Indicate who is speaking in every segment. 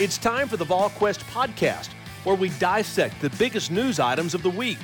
Speaker 1: It's time for the VolQuest podcast, where we dissect the biggest news items of the week.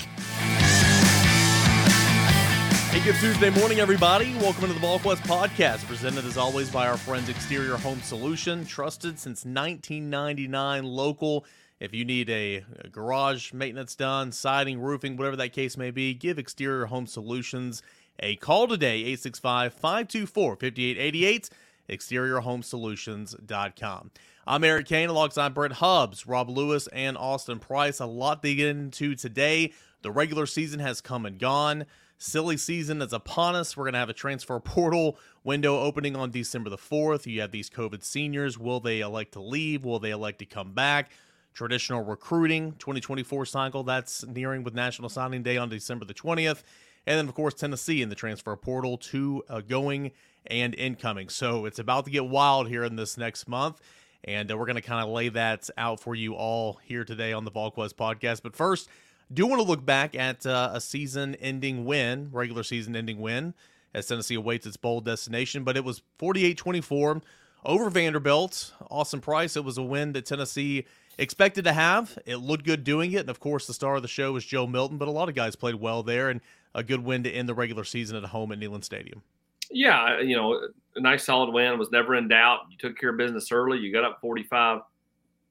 Speaker 1: Hey, good Tuesday morning, everybody. Welcome to the VolQuest podcast, presented as always by our friends Exterior Home Solution, trusted since 1999, local. If you need a, garage maintenance done, siding, roofing, whatever that case may be, give Exterior Home Solutions a call today, 865 524 5888, exteriorhomesolutions.com. I'm Eric Cain alongside Brent Hubbs, Rob Lewis, and Austin Price. A lot to get into today. The regular season has come and gone. Silly season is upon us. We're going to have a transfer portal window opening on December the 4th. You have these COVID seniors. Will they elect to leave? Will they elect to come back? Traditional recruiting 2024 cycle that's nearing with National Signing Day on December the 20th. And then, of course, Tennessee in the transfer portal, two uh, going and incoming. So it's about to get wild here in this next month. And uh, we're going to kind of lay that out for you all here today on the VolQuest podcast. But first, do want to look back at uh, a season ending win, regular season ending win, as Tennessee awaits its bowl destination. But it was 48 24 over Vanderbilt. Austin Price, it was a win that Tennessee expected to have. It looked good doing it. And of course, the star of the show was Joe Milton, but a lot of guys played well there and a good win to end the regular season at home at Neyland Stadium.
Speaker 2: Yeah, you know, a nice solid win was never in doubt. You took care of business early. You got up 45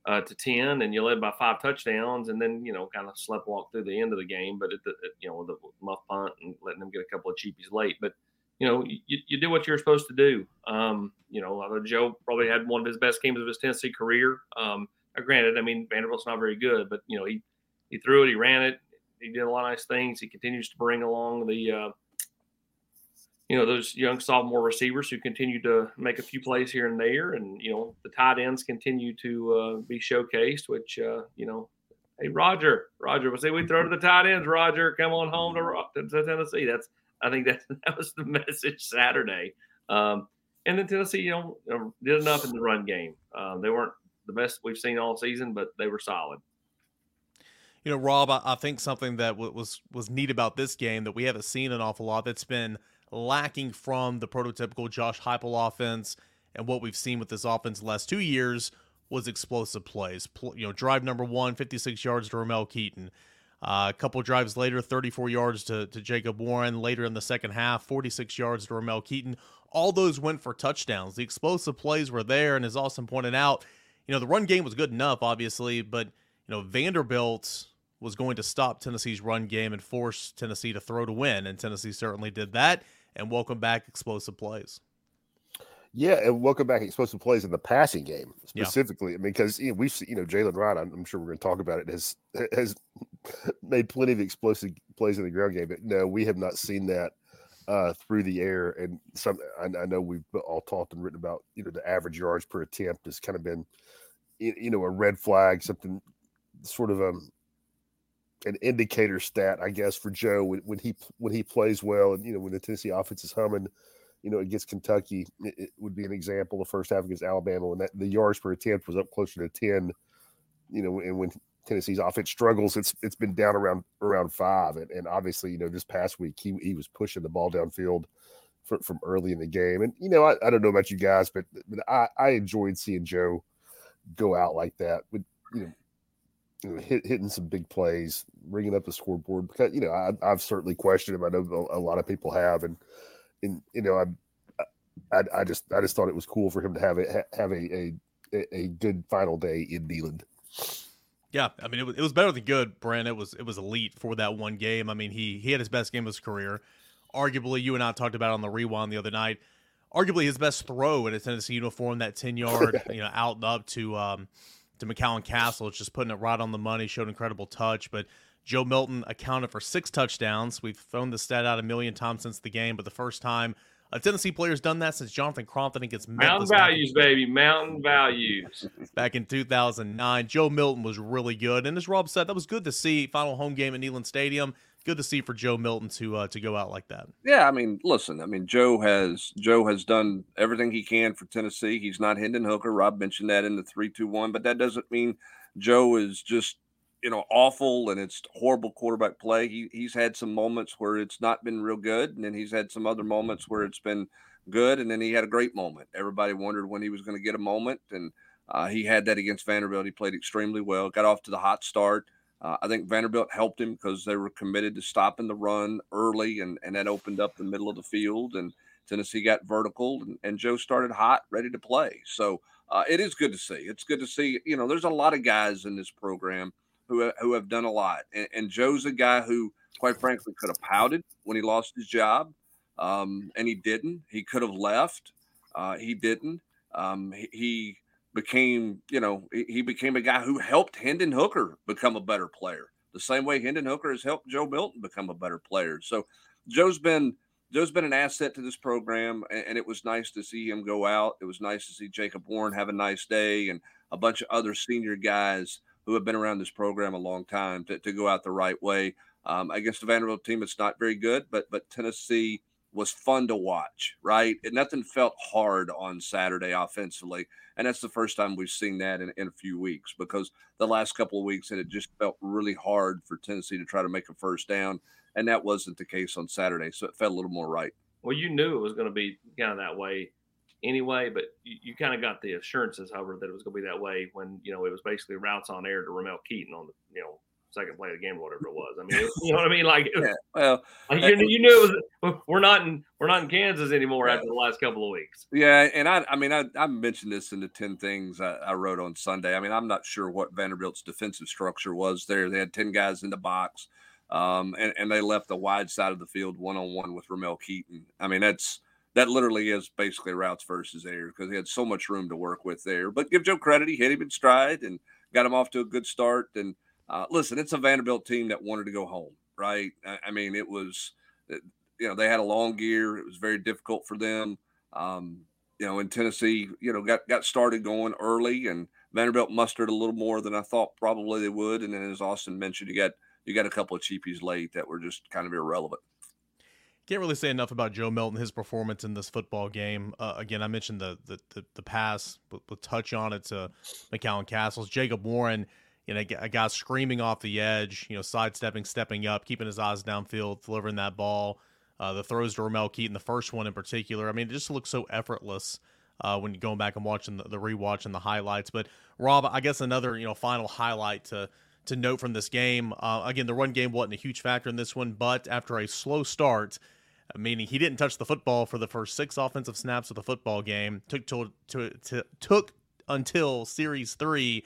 Speaker 2: uh, to 10 and you led by five touchdowns and then, you know, kind of slept walk through the end of the game, but at the, at, you know, the muff punt and letting them get a couple of cheapies late. But, you know, you, you did what you're supposed to do. Um, you know, Joe probably had one of his best games of his Tennessee career. Um, granted, I mean, Vanderbilt's not very good, but, you know, he, he threw it, he ran it, he did a lot of nice things. He continues to bring along the, uh, you know those young sophomore receivers who continue to make a few plays here and there, and you know the tight ends continue to uh, be showcased. Which uh, you know, hey Roger, Roger, we say we throw to the tight ends. Roger, come on home to, to Tennessee. That's I think that that was the message Saturday. Um, and then Tennessee, you know, uh, did enough in the run game. Um, they weren't the best we've seen all season, but they were solid.
Speaker 1: You know, Rob, I, I think something that w- was was neat about this game that we haven't seen an awful lot that's been lacking from the prototypical Josh Heupel offense and what we've seen with this offense the last two years was explosive plays. You know, drive number one, 56 yards to Ramel Keyton. Uh, a couple drives later, 34 yards to, to Jacob Warren. Later in the second half, 46 yards to Ramel Keyton. All those went for touchdowns. The explosive plays were there, and as Austin pointed out, you know, the run game was good enough, obviously, but, you know, Vanderbilt was going to stop Tennessee's run game and force Tennessee to throw to win, and Tennessee certainly did that and welcome back explosive plays.
Speaker 3: Yeah, and welcome back explosive plays in the passing game specifically. Yeah. I mean, because you know, we've seen, you know Wright. I'm, I'm, sure we're going to talk about it. Has has made plenty of explosive plays in the ground game, but no, we have not seen that uh, through the air. And some, I, I, know we've all talked and written about. You know, the average yards per attempt has kind of been, you know, a red flag, something sort of um an indicator stat, I guess, for Joe when, when he when he plays well, and you know when the Tennessee offense is humming, you know against Kentucky, it, it would be an example. The first half against Alabama, when that the yards per attempt was up closer to ten, you know, and when Tennessee's offense struggles, it's it's been down around around five, and, and obviously, you know, this past week he he was pushing the ball downfield from, from early in the game, and you know, I, I don't know about you guys, but but I I enjoyed seeing Joe go out like that with you know you know, hit, hitting some big plays, ringing up the scoreboard. Because you know, I, have certainly questioned him. I know a, lot of people have, and and you know, I, I, I just I just thought it was cool for him to have a have a a, a good final day in Neyland.
Speaker 1: Yeah, I mean, it was, it was better than good, Brent. It was it was elite for that one game. I mean, he he had his best game of his career. Arguably, you and I talked about on the rewind the other night. Arguably, his best throw in a Tennessee uniform, that ten yard, you know, out and up to um, to McCallan Castle. It's just putting it right on the money, showed incredible touch. But Joe Milton accounted for six touchdowns. We've thrown the stat out a million times since the game, but the first time a Tennessee player's done that since Jonathan Crompton against
Speaker 2: Mountain Values, baby. Mountain Values.
Speaker 1: Back in 2009, Joe Milton was really good. And as Rob said, that was good to see. Final home game at Neyland Stadium. Good to see for Joe Milton to uh, to go out like that.
Speaker 4: Yeah, I mean, listen, I mean, Joe has Joe has done everything he can for Tennessee. He's not Hendon Hooker. Rob mentioned that in the three two one, but that doesn't mean Joe is just you know awful and it's horrible quarterback play. He he's had some moments where it's not been real good, and then he's had some other moments where it's been good, and then he had a great moment. Everybody wondered when he was going to get a moment, and uh, he had that against Vanderbilt. He played extremely well. Got off to the hot start. Uh, I think Vanderbilt helped him because they were committed to stopping the run early, and and that opened up the middle of the field, and Tennessee got vertical, and, and Joe started hot, ready to play. So. Uh, it is good to see. It's good to see. You know, there's a lot of guys in this program who who have done a lot. And, and, Joe's a guy who, quite frankly, could have pouted when he lost his job, um, and he didn't. He could have left. Uh, he didn't. Um, he, he, became, you know, he, became a guy who helped Hendon Hooker become a better player. The same way Hendon Hooker has helped Joe Milton become a better player. So Joe's been Joe's been an asset to this program, and, and, it was nice to see him go out. It was nice to see Jacob Warren have a nice day, and a bunch of other senior guys who have been around this program a long time to, to go out the right way. Um, against the Vanderbilt team, it's not very good, but but Tennessee was fun to watch, right? Nothing felt hard on Saturday offensively. And that's the first time we've seen that in, in a few weeks because the last couple of weeks it had just felt really hard for Tennessee to try to make a first down. And that wasn't the case on Saturday. So it felt a little more right.
Speaker 2: Well, you knew it was going to be kind of that way anyway, but you, you kind of got the assurances, however, that it was going to be that way when you know it was basically routes on air to Ramel Keyton on the you know second play of the game or whatever it was. I mean, you know what I mean? Like, yeah, well, like you, you, knew it was, we're not in we're not in Kansas anymore yeah. after the last couple of weeks.
Speaker 4: Yeah, and I I mean I, I mentioned this in the ten things I, I, wrote on Sunday. I mean I'm not sure what Vanderbilt's defensive structure was there. They had ten guys in the box, um, and and they left the wide side of the field one on one with Ramel Keyton. I mean that's that literally is basically routes versus air because he had so much room to work with there. But give Joe credit; he hit him in stride and got him off to a good start. And uh, listen, it's a Vanderbilt team that wanted to go home, right? I, I mean, it was, you know, they had a long year. It was very difficult for them. Um, you know, in Tennessee, you know, got got started going early, and Vanderbilt mustered a little more than I thought probably they would. And then, as Austin mentioned, you got you got a couple of cheapies late that were just kind of irrelevant.
Speaker 1: Can't really say enough about Joe Milton, his performance in this football game. Uh, again, I mentioned the the, the, the pass, but we'll touch on it to McCallan Castles. Jacob Warren, you know, a guy screaming off the edge, you know, sidestepping, stepping up, keeping his eyes downfield, delivering that ball. Uh, the throws to Ramel Keyton, the first one in particular. I mean, it just looks so effortless uh, when you're going back and watching the, the rewatch and the highlights. But Rob, I guess another you know final highlight to to note from this game. Uh, again, the run game wasn't a huge factor in this one, but after a slow start, meaning he didn't touch the football for the first six offensive snaps of the football game. Took to, to, to took until series three.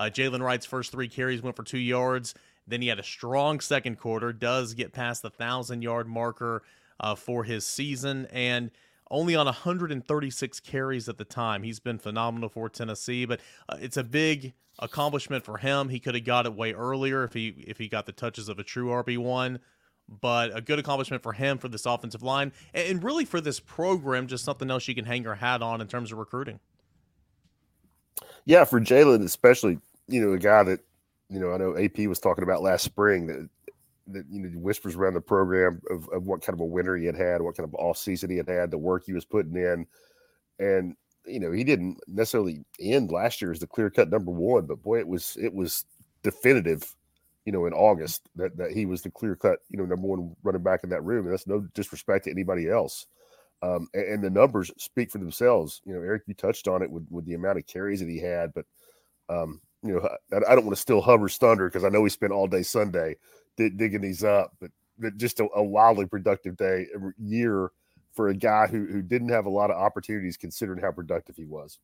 Speaker 1: Uh, Jaylen Wright's first three carries went for two yards. Then he had a strong second quarter. Does get past the thousand yard marker uh, for his season and only on 136 carries at the time. He's been phenomenal for Tennessee, but uh, it's a big accomplishment for him. He could have got it way earlier if he if he got the touches of a true RB one but a good accomplishment for him for this offensive line and really for this program, just something else you can hang your hat on in terms of recruiting.
Speaker 3: Yeah, for Jaylen, especially, you know, a guy that, you know, I know AP was talking about last spring that, that you know, whispers around the program of, of what kind of a winter he had had, what kind of off season he had had, the work he was putting in. And, you know, he didn't necessarily end last year as the clear cut number one, but boy, it was, it was definitive you know, in August that, that he was the clear cut, you know, number one running back in that room. And that's no disrespect to anybody else. Um, and, and, the numbers speak for themselves. You know, Eric, you touched on it with, with the amount of carries that he had, but, um, you know, I, I don't want to steal Hubbard's thunder because I know he spent all day Sunday digging these up, but, but just a, a, wildly productive day, year for a guy who, who didn't have a lot of opportunities considering how productive he was.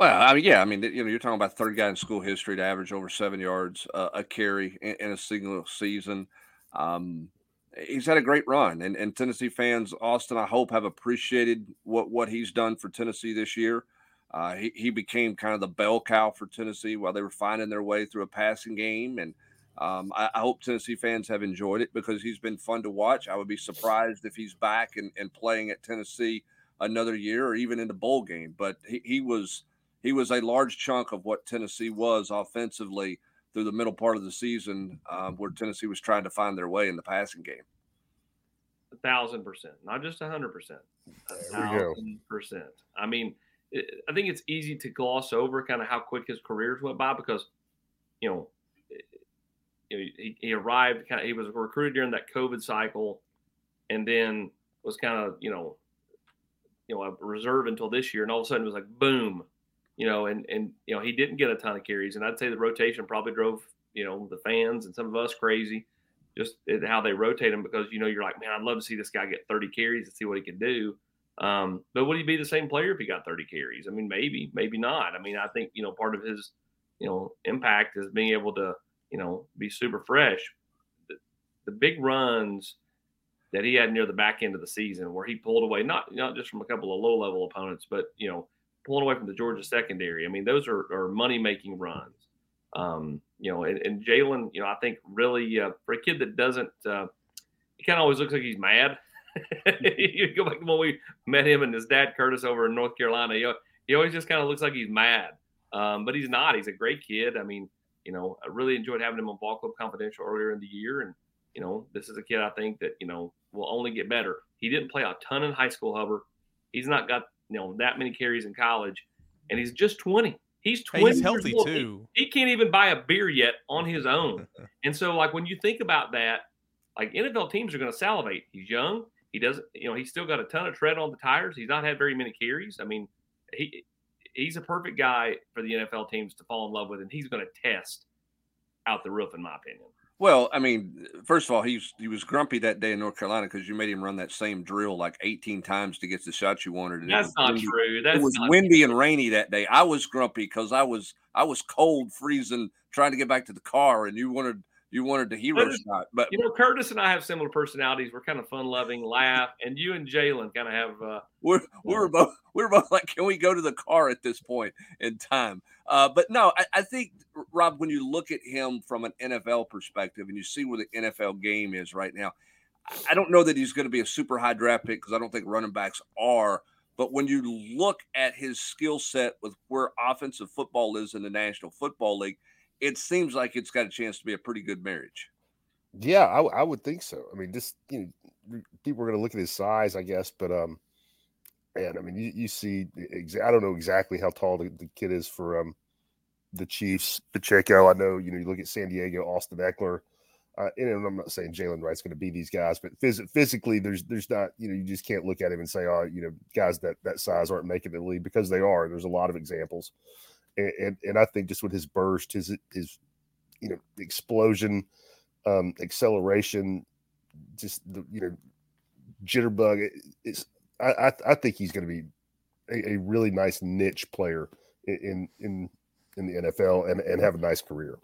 Speaker 4: Well, I mean, yeah, I mean, you know, you're talking about third guy in school history to average over seven yards uh, a carry in, in, a single season. Um, he's had a great run, and, and Tennessee fans, Austin, I hope, have appreciated what what he's done for Tennessee this year. Uh, he, he became kind of the bell cow for Tennessee while they were finding their way through a passing game, and Um, I, I, hope Tennessee fans have enjoyed it because he's been fun to watch. I would be surprised if he's back and, and playing at Tennessee another year or even in the bowl game. But he, he was he was a large chunk of what Tennessee was offensively through the middle part of the season, um, where Tennessee was trying to find their way in the passing game.
Speaker 2: A thousand percent, not just a hundred percent. A thousand percent. I mean, it, I think it's easy to gloss over kind of how quick his careers went by because, you know, he, he arrived kind of he was recruited during that COVID cycle, and then was kind of you know, you know a reserve until this year, and all of a sudden it was like boom, you know, and and you know he didn't get a ton of carries, and I'd say the rotation probably drove you know the fans and some of us crazy, just how they rotate him because you know you're like, man, I'd love to see this guy get 30 carries and see what he can do. Um, but would he be the same player if he got 30 carries? I mean, maybe, maybe not. I mean, I think you know part of his you know impact is being able to you know be super fresh. The, the big runs that he had near the back end of the season, where he pulled away not not just from a couple of low level opponents, but you know pulling away from the Georgia secondary. I mean, those are, are money making runs. Um, you know, and, and Jaylen, you know, I think really uh, for a kid that doesn't, uh, he kind of always looks like he's mad. you go back to when we met him and his dad Curtis over in North Carolina. Know, he always just kind of looks like he's mad, um, but he's not. He's a great kid. I mean, you know, I really enjoyed having him on Ball Club Confidential earlier in the year, and you know, this is a kid I think that you know will only get better. He didn't play a ton in high school, however. He's not got you know that many carries in college, and he's just twenty. He's twenty.
Speaker 1: Hey, he's healthy too.
Speaker 2: He, he, can't even buy a beer yet on his own. and so, like when you think about that, like NFL teams are going to salivate. He's young. He doesn't. You know, he's still got a ton of tread on the tires. He's not had very many carries. I mean, he he's a perfect guy for the NFL teams to fall in love with, and he's going to test out the roof, in my opinion.
Speaker 4: Well, I mean, first of all, he was, he was grumpy that day in North Carolina because you made him run that same drill like 18 times to get the shot you wanted.
Speaker 2: And That's not
Speaker 4: windy.
Speaker 2: true. That's
Speaker 4: it was windy true. and rainy that day. I was grumpy because I was I was cold, freezing, trying to get back to the car, and you wanted you wanted the hero but, shot. But
Speaker 2: you know, Curtis and I have similar personalities. We're kind of fun loving, laugh, and you and Jaylen kind of have. Uh,
Speaker 4: we're we're both we're both like, can we go to the car at this point in time? Uh, but no, I, I, think Rob, when you look at him from an NFL perspective and you see where the NFL game is right now, I don't know that he's going to be a super high draft pick because I don't think running backs are. But when you look at his skill set with where offensive football is in the National Football League it seems like it's got a chance to be a pretty good marriage.
Speaker 3: Yeah, I, I would think so. I mean, just you know, people are going to look at his size, I guess, but um, and I mean, you, you see, exa- I don't know exactly how tall the, the kid is for um the Chiefs. Pacheco, I know, you know, you look at San Diego, Austin Ekeler. Uh, and I'm not saying Jaylen Wright's going to be these guys, but phys- physically, there's there's not you know you just can't look at him and say, oh, you know, guys that that size aren't making the league because they are. There's a lot of examples and, and, and I think just with his burst, his his you know explosion, um, acceleration, just the you know jitterbug. It, it's I, I, I think he's going to be a, a, really nice niche player in in in the NFL and and have a nice career.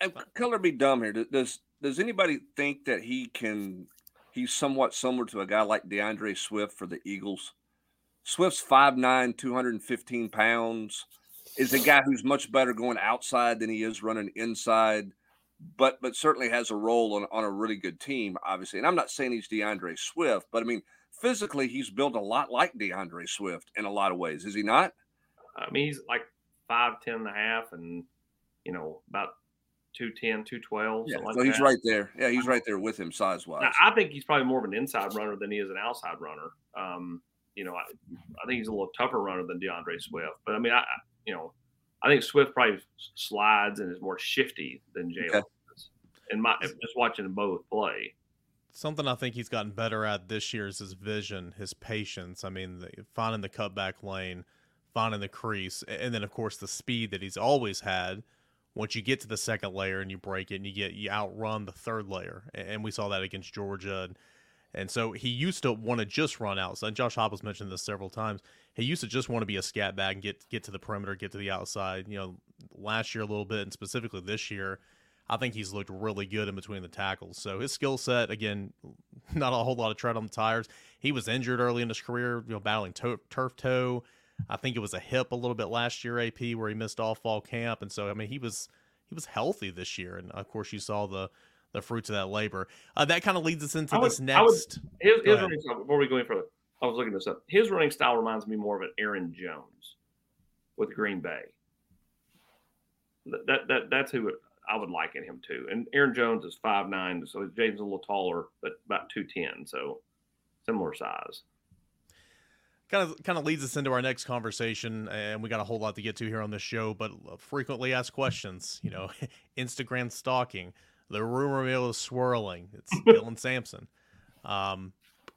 Speaker 4: And color be dumb here. Does does anybody think that he can? He's somewhat similar to a guy like D'Andre Swift for the Eagles. Swift's 5'9", 215 pounds is a guy who's much better going outside than he is running inside, but but certainly has a role on, on a really good team, obviously. And I'm not saying he's D'Andre Swift, but I mean physically he's built a lot like D'Andre Swift in a lot of ways, is he not?
Speaker 2: I mean he's like five ten and a half and you know about 210, 212.
Speaker 4: Yeah,
Speaker 2: like
Speaker 4: so he's that. right there. Yeah, he's right there with him size wise.
Speaker 2: I think he's probably more of an inside runner than he is an outside runner. Um, you know, I, I think he's a little tougher runner than D'Andre Swift. But I mean, I, you know, I think Swift probably slides and is more shifty than Jaylen. Okay. And my just watching them both play.
Speaker 1: Something I think he's gotten better at this year is his vision, his patience. I mean, the, finding the cutback lane, finding the crease, and then of course the speed that he's always had. Once you get to the second layer and you break it, and you get you outrun the third layer, and we saw that against Georgia. And, and so he used to want to just run outside. Josh Heupel mentioned this several times. He used to just want to be a scat back and get get to the perimeter, get to the outside. You know, last year a little bit, and specifically this year, I think he's looked really good in between the tackles. So his skill set, again, not a whole lot of tread on the tires. He was injured early in his career, you know, battling to- turf toe. I think it was a hip a little bit last year, AP, where he missed all fall camp, and so I mean he was he was healthy this year, and of course you saw the the fruits of that labor. Uh, that kind of leads us into would, this next. Would,
Speaker 2: running style, before we go any further, I was looking this up. His running style reminds me more of an Aaron Jones with Green Bay. That that, that that's who I would liken him to. And Aaron Jones is five nine, so James is a little taller, but about two ten, so similar size
Speaker 1: kind of kind of leads us into our next conversation and we got a whole lot to get to here on this show but frequently asked questions you know instagram stalking the rumor mill is swirling it's dylan sampson um,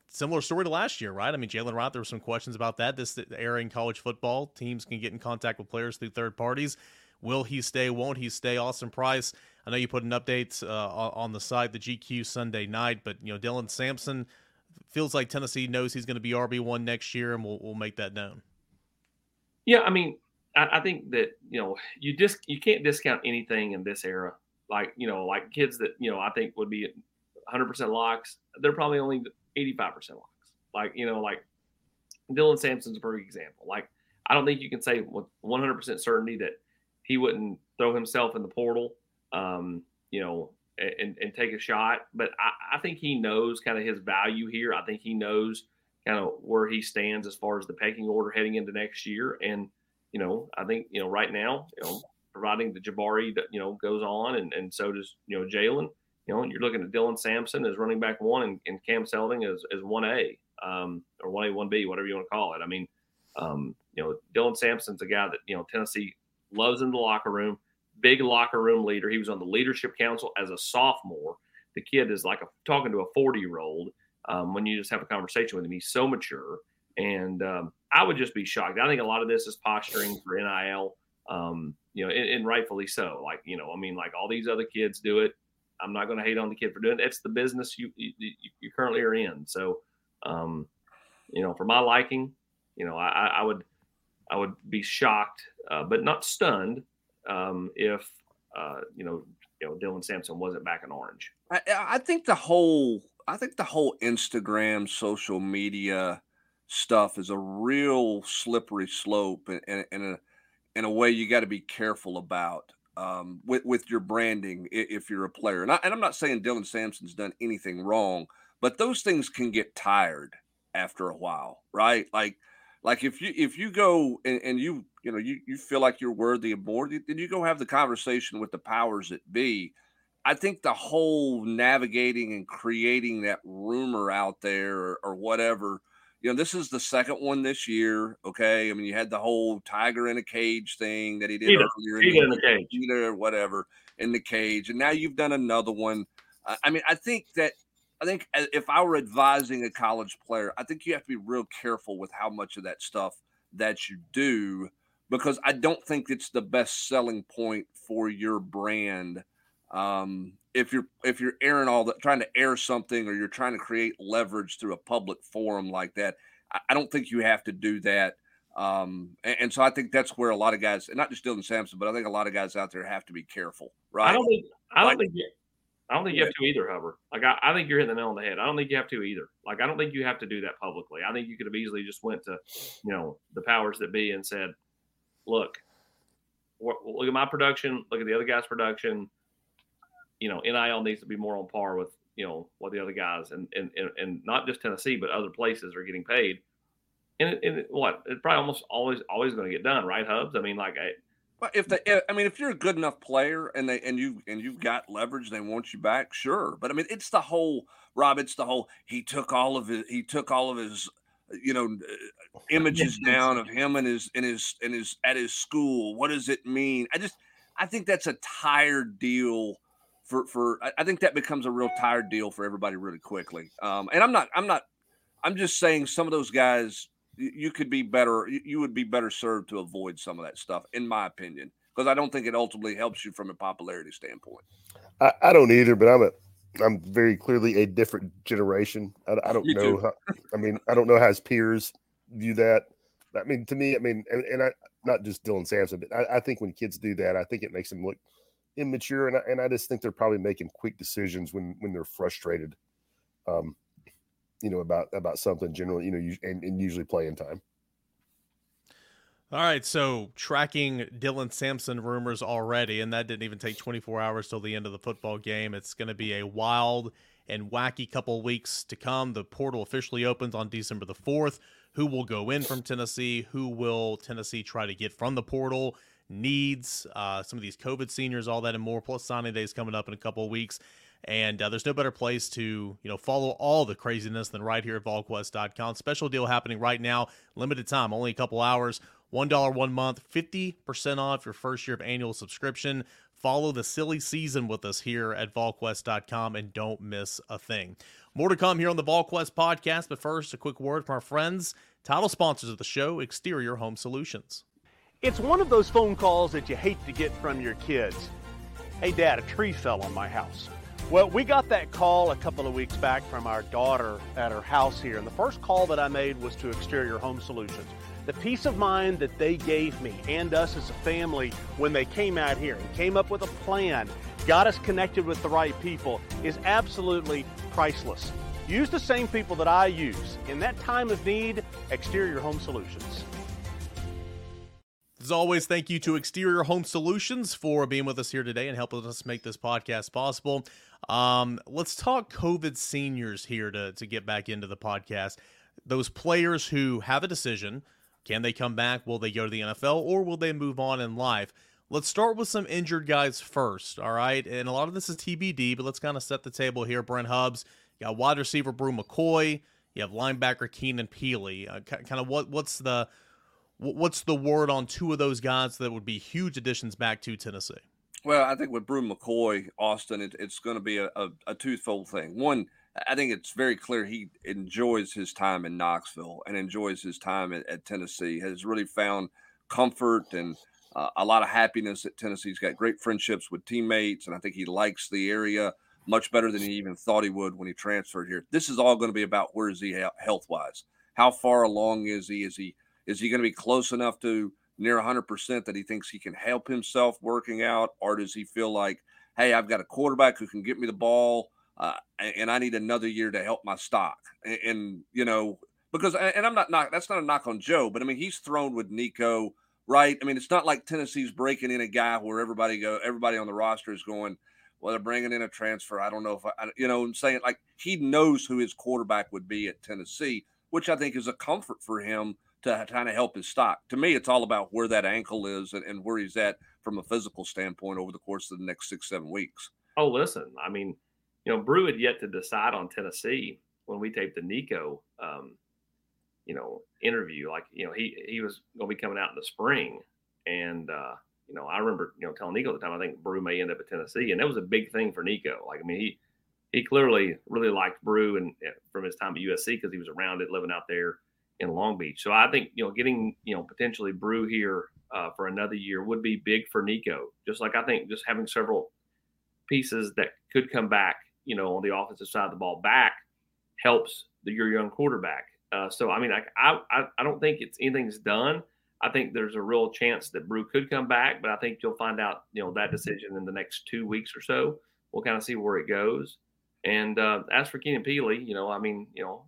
Speaker 1: similar story to last year right i mean jaylen Wright there were some questions about that this era in college football teams can get in contact with players through third parties will he stay won't he stay austin price i know you put an update uh, on the site the VQ sunday night but you know dylan sampson feels like Tennessee knows he's going to be RB one next year, and we'll we'll make that known.
Speaker 2: Yeah, I mean, I, I, think that you know you just you can't discount anything in this era. Like you know, like kids that you know I think would be 100 percent locks. They're probably only 85 percent locks. Like you know, like Dylan Sampson's a perfect example. Like I don't think you can say with 100 percent certainty that he wouldn't throw himself in the portal. Um, you know, and, and take a shot. But I, I think he knows kind of his value here. I think he knows kind of where he stands as far as the pecking order heading into next year. And, you know, I think, you know, right now, you know, providing the Jabari, that you know, goes on and, and so does, you know, Jaylen, you know, you're looking at Dylan Sampson as running back one and, and Cam Seldon as, as 1A um, or 1A, 1B, whatever you want to call it. I mean, um, you know, Dylan Sampson's a guy that, you know, Tennessee loves in the locker room big locker room leader. He was on the leadership council as a sophomore. The kid is like a, talking to a 40 year old um, when you just have a conversation with him. He's so mature. And um, I would just be shocked. I think a lot of this is posturing for NIL, um, you know, and, and, rightfully so. Like, you know, I mean, like all these other kids do it. I'm not going to hate on the kid for doing it. It's the business you, you, you currently are in. So, um, you know, for my liking, you know, I, I would, I would be shocked, uh, but not stunned um, if uh, you know you know Dylan Sampson wasn't back in Orange.
Speaker 4: I, I think the whole I think the whole Instagram social media stuff is a real slippery slope and in a in a way you got to be careful about um, with with your branding if you're a player. And, I, and I'm not saying Dylan Sampson's done anything wrong, but those things can get tired after a while, right? Like like if you if you go and, and you you know you you feel like you're worthy of more, then you go have the conversation with the powers that be. I think the whole navigating and creating that rumor out there or, or, whatever, you know, this is the second one this year. Okay. I mean, you had the whole tiger in a cage thing that he did Cheetah. earlier
Speaker 2: Cheetah in the, cage.
Speaker 4: Cheetah or whatever in the cage. And now you've done another one. I mean, I think that I think uh, if I were advising a college player, I think you have to be real careful with how much of that stuff that you do because I don't think it's the best selling point for your brand. Um, if you're if you're airing all that, trying to air something, or you're trying to create leverage through a public forum like that, I, I don't think you have to do that. Um, and, and, so I think that's where a lot of guys, and not just Dylan Sampson, but I think a lot of guys out there have to be careful, right?
Speaker 2: I don't think I don't like, think I don't think you have to either, Hubbard. Like I, I, think you're hitting the nail on the head. I don't think you have to either. Like I don't think you have to do that publicly. I think you could have easily just went to, you know, the powers that be and said, "Look, look at my production. Look at the other guy's production. You know, NIL needs to be more on par with you know what the other guys and and and, and not just Tennessee but other places are getting paid. And, it, and it, what it's probably almost always always going to get done, right, Hubs? I mean, like I,
Speaker 4: well, if they, I mean, if you're a good enough player and they and you and you've got leverage, they want you back, sure. But I mean, it's the whole Rob. It's the whole. He took all of his. He took all of his. You know, uh, images down of him and his and his and his at his school. What does it mean? I just, I think that's a tired deal for for. I think that becomes a real tired deal for everybody really quickly. Um, and I'm not. I'm not. I'm just saying some of those guys you could be better. You would be better served to avoid some of that stuff, in my opinion, because I don't think it ultimately helps you from a popularity standpoint.
Speaker 3: I, I don't either, but I'm a I'm very clearly a different generation. I, I don't know. How, I mean, I don't know how his peers view that. I mean, to me, I mean, and, and I not just Dylan Sampson, but I, I, think when kids do that, I think it makes them look immature, and I, and I just think they're probably making quick decisions when when they're frustrated. Um, you know about about something generally you know and, and usually playing time
Speaker 1: All right, so tracking Dylan Sampson rumors already, and that didn't even take 24 hours till the end of the football game. It's going to be a wild and wacky couple weeks to come. The portal officially opens on December the 4th. Who will go in from Tennessee? Who will Tennessee try to get from the portal? Needs, uh, some of these COVID seniors, all that and more. Plus, signing days coming up in a couple of weeks. And uh, there's no better place to, you know, follow all the craziness than right here at VolQuest.com. Special deal happening right now, limited time, only a couple hours. $1 one month, 50% off your first year of annual subscription. Follow the silly season with us here at VolQuest.com and don't miss a thing. More to come here on the VolQuest podcast, but first, a quick word from our friends, title sponsors of the show, Exterior Home Solutions.
Speaker 5: It's one of those phone calls that you hate to get from your kids. Hey, Dad, a tree fell on my house. Well, we got that call a couple of weeks back from our daughter at her house here, and the first call that I made was to Exterior Home Solutions the peace of mind that they gave me and us as a family when they came out here and came up with a plan, got us connected with the right people, is absolutely priceless. Use the same people that I use. In that time of need, Exterior Home Solutions.
Speaker 1: As always, thank you to Exterior Home Solutions for being with us here today and helping us make this podcast possible. Um, let's talk COVID seniors here to, to get back into the podcast. Those players who have a decision, can they come back? Will they go to the NFL or will they move on in life? Let's start with some injured guys first, all right? And a lot of this is TBD, but let's kind of set the table here. Brent Hubbs, you got wide receiver Bru McCoy, you have linebacker Keenan Pili. Uh, kind of what what's the what's the word on two of those guys that would be huge additions back to Tennessee?
Speaker 4: Well, I think with Bru McCoy, Austin, it, it's going to be a, a, a twofold thing. One, I think it's very clear he enjoys his time in Knoxville and enjoys his time at, at Tennessee. Has really found comfort and uh, a lot of happiness at Tennessee. He's got great friendships with teammates, and I think he likes the area much better than he even thought he would when he transferred here. This is all going to be about where is he health wise? How far along is he? Is he is he going to be close enough to near 100% that he thinks he can help himself working out, or does he feel like, hey, I've got a quarterback who can get me the ball? uh, and I need another year to help my stock. And, and, you know, because and I'm not not that's not a knock on Joe, but I mean he's thrown with Nico, right? I mean it's not like Tennessee's breaking in a guy where everybody go everybody on the roster is going, well they're bringing in a transfer. I don't know if I, you know, I'm saying like he knows who his quarterback would be at Tennessee, which I think is a comfort for him to kind of help his stock. To me, it's all about where that ankle is and, and where he's at from a physical standpoint over the course of the next six seven weeks.
Speaker 2: Oh, listen, I mean you know, Bru had yet to decide on Tennessee when we taped the Nico, um, you know, interview. Like, you know, he he was going to be coming out in the spring, and uh, you know, I remember you know telling Nico at the time I think Bru may end up at Tennessee, and that was a big thing for Nico. Like, I mean, he he clearly really liked Bru and from his time at USC because he was around it, living out there in Long Beach. So I think you know getting you know potentially Bru here uh, for another year would be big for Nico. Just like I think just having several pieces that could come back you know, on the offensive side of the ball back helps the, your young quarterback. Uh, so, I mean, I, I, I don't think it's anything's done. I think there's a real chance that Bru could come back, but I think you'll find out, you know, that decision in the next two weeks or so. We'll kind of see where it goes. And uh, as for Keenan Pili, you know, I mean, you know,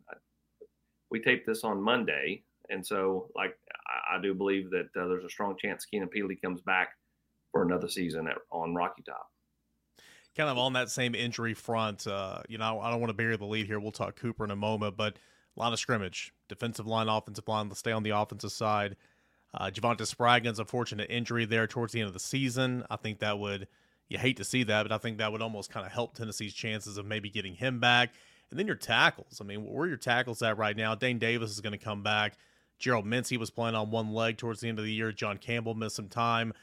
Speaker 2: we taped this on Monday, and so like I, I do believe that uh, there's a strong chance Keenan Pili comes back for another season at, on Rocky Top
Speaker 1: kind of on that same injury front, uh, you know, I don't want to bury the lead here. We'll talk Cooper in a moment, but line of scrimmage, defensive line, offensive line. Let's stay on the offensive side. Uh, Javante Spraggins, unfortunate injury there towards the end of the season. I think that would, you hate to see that, but I think that would almost kind of help Tennessee's chances of maybe getting him back. And then your tackles. I mean, where are your tackles at right now? Dane Davis is going to come back. Gerald Mincey was playing on one leg towards the end of the year. John Campbell missed some time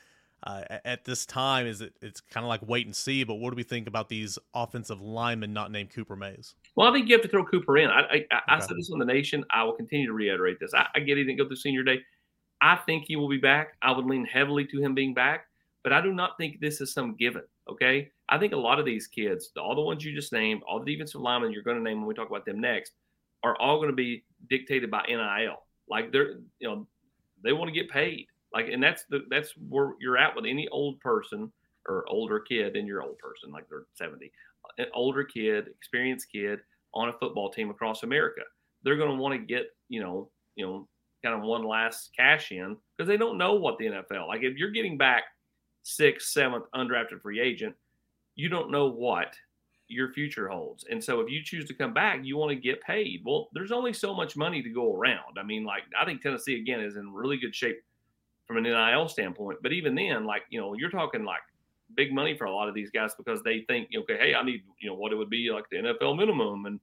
Speaker 1: uh, at this time is it it's kind of like wait and see but what do we think about these offensive linemen not named cooper mays
Speaker 2: well i think you have to throw cooper in i, I, okay. I said this on the nation i will continue to reiterate this i, I get he didn't go through senior day i think he will be back i would lean heavily to him being back but i do not think this is some given okay i think a lot of these kids all the ones you just named all the defensive linemen you're going to name when we talk about them next are all going to be dictated by nil like they're you know they want to get paid like, and that's the that's where you're at with any old person or older kid, and you're old person, like they're 70, an older kid, experienced kid on a football team across America. They're going to want to get, you know, you know, kind of one last cash in because they don't know what the NFL like. If you're getting back sixth, seventh undrafted free agent, you don't know what your future holds. And so if you choose to come back, you want to get paid. Well, there's only so much money to go around. I mean, like I think Tennessee again is in really good shape from an NIL standpoint. But even then, like, you know, you're talking like big money for a lot of these guys because they think, okay, hey, I need, you know, what it would be like the NFL minimum and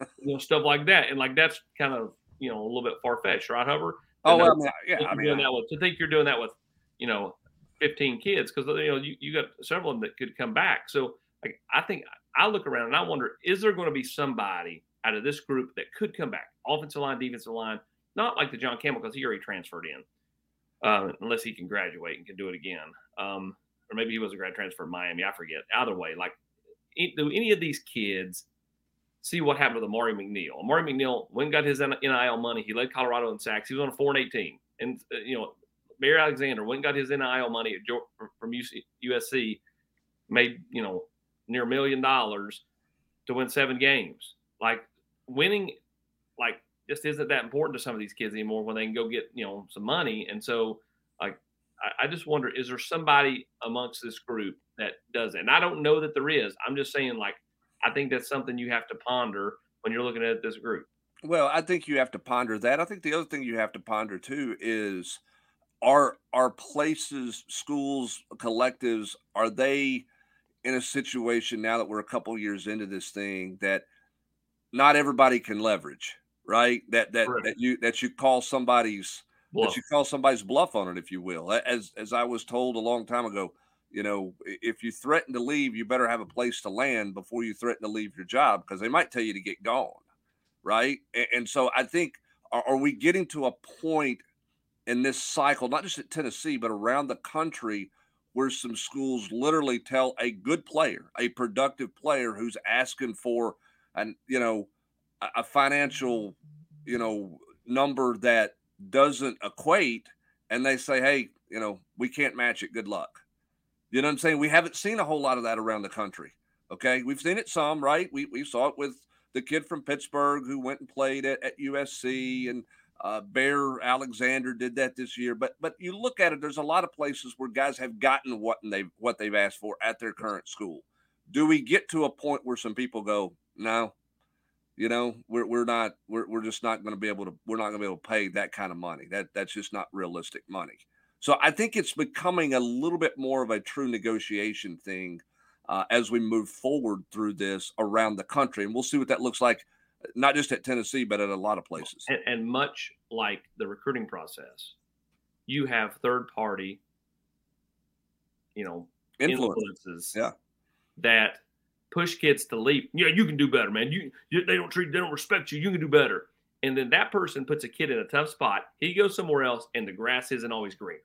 Speaker 2: you know, stuff like that. And like that's kind of, you know, a little bit far fetched, right, Hubbard?
Speaker 4: Oh, well, I mean, yeah, I mean,
Speaker 2: doing that with, to think you're doing that with, you know, 15 kids because you know you, you got several of them that could come back. So like I think I look around and I wonder, is there going to be somebody out of this group that could come back, offensive line, defensive line, not like the John Campbell because he already transferred in, uh, unless he can graduate and can do it again, um, or maybe he was a grad transfer in Miami. I forget. Either way, like do any of these kids see what happened with Amari McNeil? Amari McNeil, when got his NIL money, he led Colorado in sacks. He was on a four and eighteen, and uh, you know Bear Alexander, when got his NIL money from USC, made you know near a million dollars to win seven games. Like winning, like just isn't that important to some of these kids anymore when they can go get you know some money. And so, like, I, I just wonder, is there somebody amongst this group that does it? And I don't know that there is. I'm just saying, like, I think that's something you have to ponder when you're looking at this group.
Speaker 4: Well, I think you have to ponder that. I think the other thing you have to ponder too is are are places, schools, collectives, are they in a situation now that we're a couple years into this thing that not everybody can leverage, right? That that right. that you that you call somebody's bluff. that you call somebody's bluff on it, if you will. As as I was told a long time ago, you know, if you threaten to leave, you better have a place to land before you threaten to leave your job because they might tell you to get gone, right? And, and so I think are, are we getting to a point in this cycle, not just at Tennessee, but around the country, where some schools literally tell a good player, a productive player who's asking for an, you know, a financial, you know, number that doesn't equate, and they say, hey, you know, we can't match it. Good luck. You know what I'm saying? We haven't seen a whole lot of that around the country. Okay. We've seen it some, right? We, we saw it with the kid from Pittsburgh who went and played at, at USC and uh, Bear Alexander did that this year, but but you look at it. There's a lot of places where guys have gotten what they what they've asked for at their current school. Do we get to a point where some people go, no, you know, we're we're not we're we're just not going to be able to we're not going to be able to pay that kind of money. That that's just not realistic money. So I think it's becoming a little bit more of a true negotiation thing uh, as we move forward through this around the country, and we'll see what that looks like not just at Tennessee, but at a lot of places.
Speaker 2: And, and much like the recruiting process, you have third party, you know, Influence. influences
Speaker 4: yeah.
Speaker 2: that push kids to leave. Yeah, you can do better, man. You, you they don't treat they don't respect you. You can do better. And then that person puts a kid in a tough spot. He goes somewhere else, and the grass isn't always greener.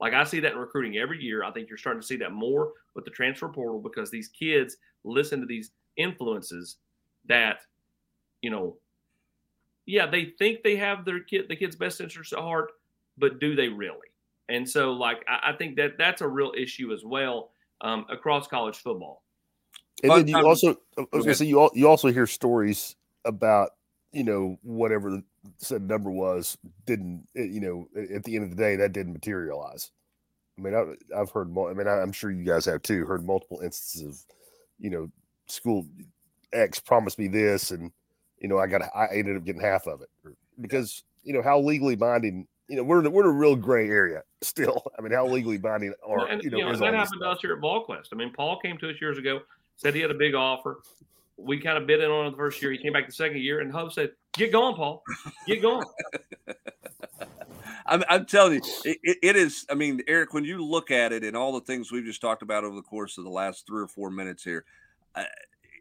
Speaker 2: Like I see that in recruiting every year. I think you're starting to see that more with the transfer portal because these kids listen to these influences that you know, yeah, they think they have their kid, the kid's best interest at heart, but do they really? And so, like, I, I think that that's a real issue as well um, across college football.
Speaker 3: And but, then you um, also, I was gonna say, you all, you also hear stories about you know whatever the said number was didn't eh, you know at the end of the day that didn't materialize. I mean, I, have heard. I mean, I'm sure you guys have too. Heard multiple instances of, you know, school X promised me this, and you know, I got I ended up getting half of it because you know how legally binding. You know, we're in, we're in a real gray area still. I mean, how legally binding are and, you know? You know
Speaker 2: that happened to us here at VolQuest. I mean, Paul came to us years ago, said he had a big offer. We kind of bid in on it the first year. He came back the second year, and Hub said, "Get going, Paul. Get going."
Speaker 4: I'm, I'm, telling you, it, it is. I mean, Eric, when you look at it and all the things we've just talked about over the course of the last three or four minutes here, uh,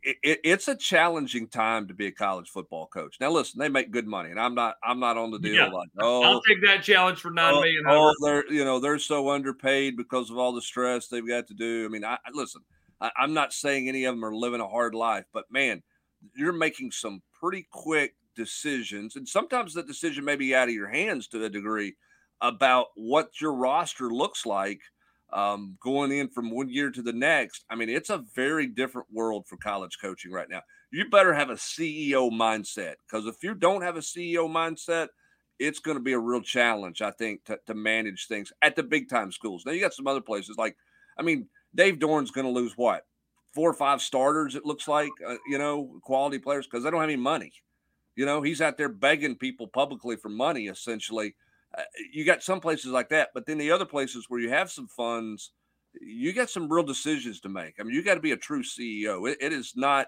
Speaker 4: it, it's a challenging time to be a college football coach. Now, listen, they make good money, and I'm not I'm not on the deal yeah. like
Speaker 2: oh I'll take that challenge for nine
Speaker 4: oh,
Speaker 2: million.
Speaker 4: Oh, they're you know they're so underpaid because of all the stress they've got to do. I mean, I listen. I, I'm not saying any of them are living a hard life, but man, you're making some pretty quick decisions, and sometimes the decision may be out of your hands to a degree about what your roster looks like um, going in from one year to the next. I mean, it's a very different world for college coaching right now. You better have a CEO mindset because if you don't have a CEO mindset, it's going to be a real challenge, I think, to, to manage things at the big time schools. Now you got some other places like, I mean, Dave Dorn's going to lose what four or five starters. It looks like, uh, you know, quality players because they don't have any money. You know, he's out there begging people publicly for money. Essentially, you got some places like that, but then the other places where you have some funds, you got some real decisions to make. I mean, you got to be a true CEO. it, it is not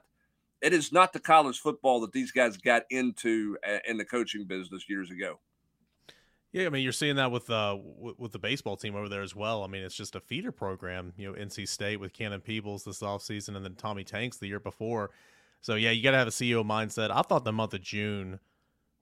Speaker 4: it is not the college football that these guys got into in the coaching business years ago.
Speaker 1: Yeah, I mean you're seeing that with uh with, with, the baseball team over there as well. I mean it's just a feeder program. You know, NC State with Cannon Peebles this offseason and then Tommy Tanks the year before. So yeah, you got to have a CEO mindset. I thought the month of June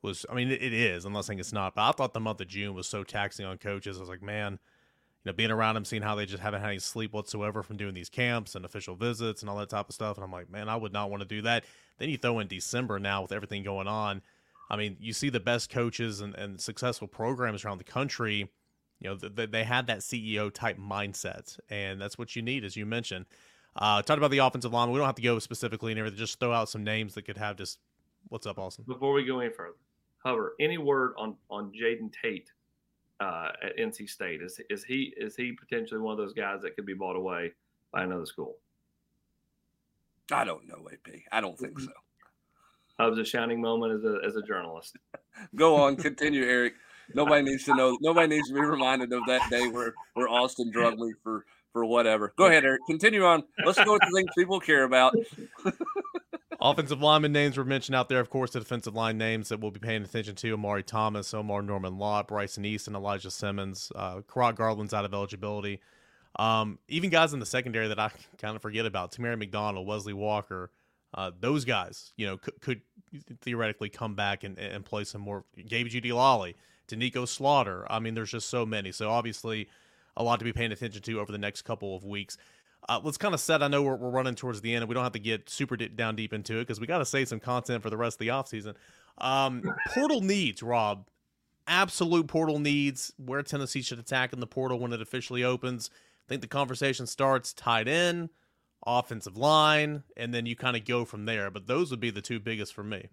Speaker 1: was. I mean it, is. I'm not saying it's not, but I thought the month of June was so taxing on coaches. I was like, man, you know, being around them, seeing how they just haven't had any sleep whatsoever from doing these camps and official visits and all that type of stuff. And I'm like, man, I would not want to do that. Then you throw in December now with everything going on. I mean, you see the best coaches and, and successful programs around the country. You know, they, they had that CEO type mindset, and that's what you need, as you mentioned. Uh, talked about the offensive line. We don't have to go specifically and everything. Just throw out some names that could have just. What's up, Austin?
Speaker 2: Before we go any further, Hubbard, any word on on Jaden Tate uh, at NC State? Is is he is he potentially one of those guys that could be bought away by another school?
Speaker 4: I don't know, AP. I don't think so.
Speaker 2: That was a shining moment as a as a journalist.
Speaker 4: Go on, continue, Eric. Nobody needs to know. Nobody needs to be reminded of that day where where Austin drugged me for for whatever. Go ahead, Eric. Continue on. Let's go with the things people care about.
Speaker 1: Offensive lineman names were mentioned out there. Of course, the defensive line names that we'll be paying attention to: Omari Thomas, Omarr Norman Lott, Bryson Eason, and Elijah Simmons. Uh, Kurott Garland's out of eligibility. Um, even guys in the secondary that I kind of forget about: Tamari McDonald, Wesley Walker. Uh, those guys, you know, could, could theoretically come back and, and play some more. Gabe Jeudy-Lally, Nico Slaughter. I mean, there's just so many. So obviously, a lot to be paying attention to over the next couple of weeks. Uh, let's kind of set. I know we're, we're running towards the end, and we don't have to get super down deep into it because we got to save some content for the rest of the offseason. Um, portal needs, Rob. Absolute portal needs. Where Tennessee should attack in the portal when it officially opens. I think the conversation starts tight end, offensive line, and then you kind of go from there. But those would be the two biggest for me.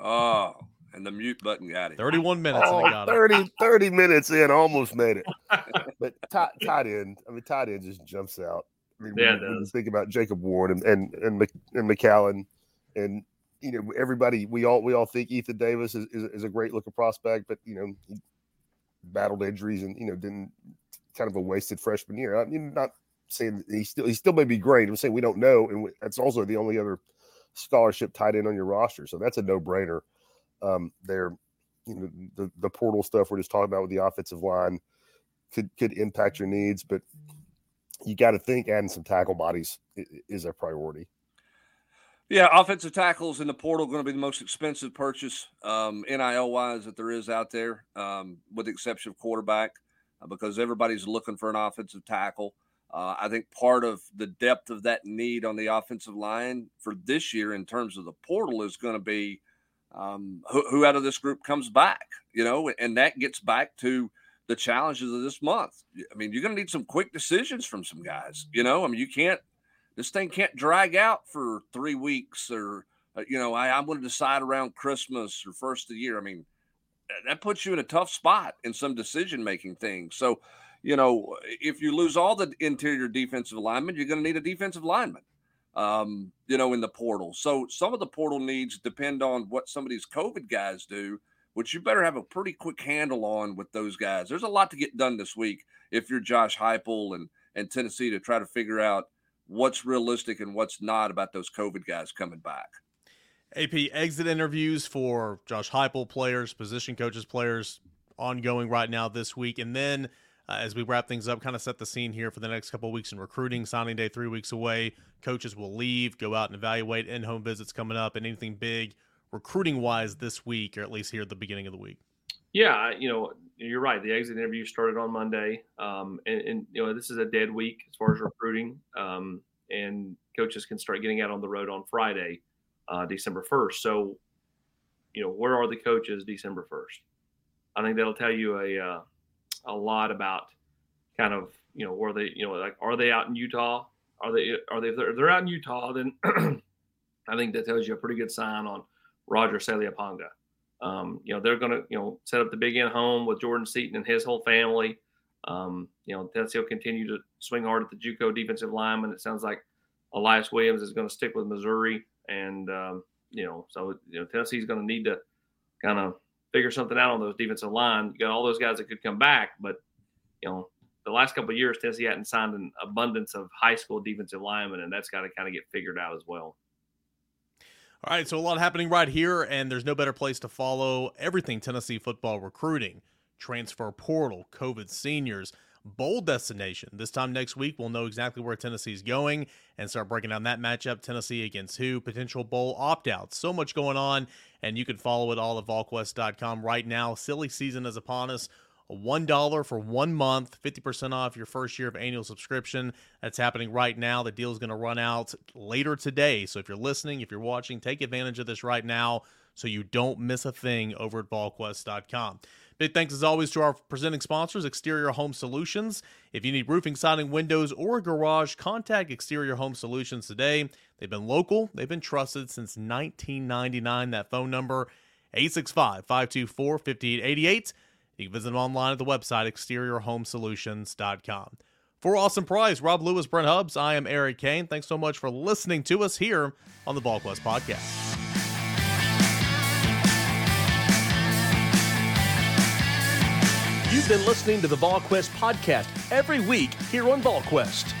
Speaker 4: Oh, and the mute button got it.
Speaker 1: 31 minutes.
Speaker 3: Oh, 30, 30 minutes in, almost made it. but tight, tight end, I mean, tight end just jumps out. I mean, yeah, when, when you think about Jacob Warren and and and, and McCallan, and you know everybody, we all we all think Ethan Davis is, is, is a great looking prospect, but you know he battled injuries and you know didn't kind of a wasted freshman year. I mean, not saying he still he still may be great. I'm saying we don't know, and that's also the only other scholarship tight end on your roster, so that's a no brainer um, their you know the the portal stuff we're just talking about with the offensive line could could impact your needs, but you got to think adding some tackle bodies is a priority.
Speaker 4: Yeah, offensive tackles in the portal going to be the most expensive purchase um, NIL wise that there is out there, um, with the exception of quarterback, uh, because everybody's looking for an offensive tackle. Uh, I think part of the depth of that need on the offensive line for this year in terms of the portal is going to be um, who, who out of this group comes back, you know, and that gets back to the challenges of this month. I mean, you're going to need some quick decisions from some guys, you know. I mean, you can't, this thing can't drag out for three weeks or, uh, you know, I, I'm going to decide around Christmas or first of the year. I mean, that puts you in a tough spot in some decision making things. So, you know, if you lose all the interior defensive linemen, you're going to need a defensive lineman um, you know, in the portal. So some of the portal needs depend on what some of these COVID guys do, which you better have a pretty quick handle on with those guys. There's a lot to get done this week if you're Josh Heupel and and Tennessee to try to figure out what's realistic and what's not about those COVID guys coming back.
Speaker 1: AP exit interviews for Josh Heupel players, position coaches, players ongoing right now this week, and then uh, as we wrap things up, kind of set the scene here for the next couple weeks in recruiting. Signing day three weeks away. Coaches will leave, go out and evaluate. In home visits coming up, and anything big recruiting wise this week, or at least here at the beginning of the week.
Speaker 2: Yeah, you know, you're right. The exit interview started on Monday, um, and, and, you know this is a dead week as far as recruiting, um, and coaches can start getting out on the road on Friday, uh, December first. So, you know, where are the coaches December first? I think that'll tell you a uh, a lot about kind of you know where they you know like are they out in Utah? Are they are they if they're, if they're out in Utah? Then I think that tells you a pretty good sign on Roger Saleapaga. Um, you know, they're going to, you know, set up the big end home with Jordan Seaton and his whole family. Um, you know, Tennessee will continue to swing hard at the JUCO defensive lineman. It sounds like Elias Williams is going to stick with Missouri, and um, you know, so you know, Tennessee's going to need to kind of figure something out on those defensive line. You got all those guys that could come back, but you know, the last couple years, Tennessee hadn't signed an abundance of high school defensive linemen, and that's got to kind of get figured out as well.
Speaker 1: All right, so a lot happening right here, and there's no better place to follow everything Tennessee football recruiting, transfer portal, COVID seniors, bowl destination. This time next week, we'll know exactly where Tennessee's going and start breaking down that matchup Tennessee against who, potential bowl opt outs. So much going on, and you can follow it all at VolQuest.com right now. Silly season is upon us. $1 for one month, 50% off your first year of annual subscription. That's happening right now. The deal is going to run out later today. So if you're listening, if you're watching, take advantage of this right now so you don't miss a thing over at volquest.com. Big thanks as always to our presenting sponsors, Exterior Home Solutions. If you need roofing, siding, windows, or a garage, contact Exterior Home Solutions today. They've been local, they've been trusted since 1999. That phone number, 865 524 5888. You can visit them online at the website exteriorhomesolutions.com. For Austin Price, Rob Lewis, Brent Hubbs, I am Eric Cain. Thanks so much for listening to us here on the VolQuest Podcast.
Speaker 6: You've been listening to the VolQuest Podcast every week here on VolQuest.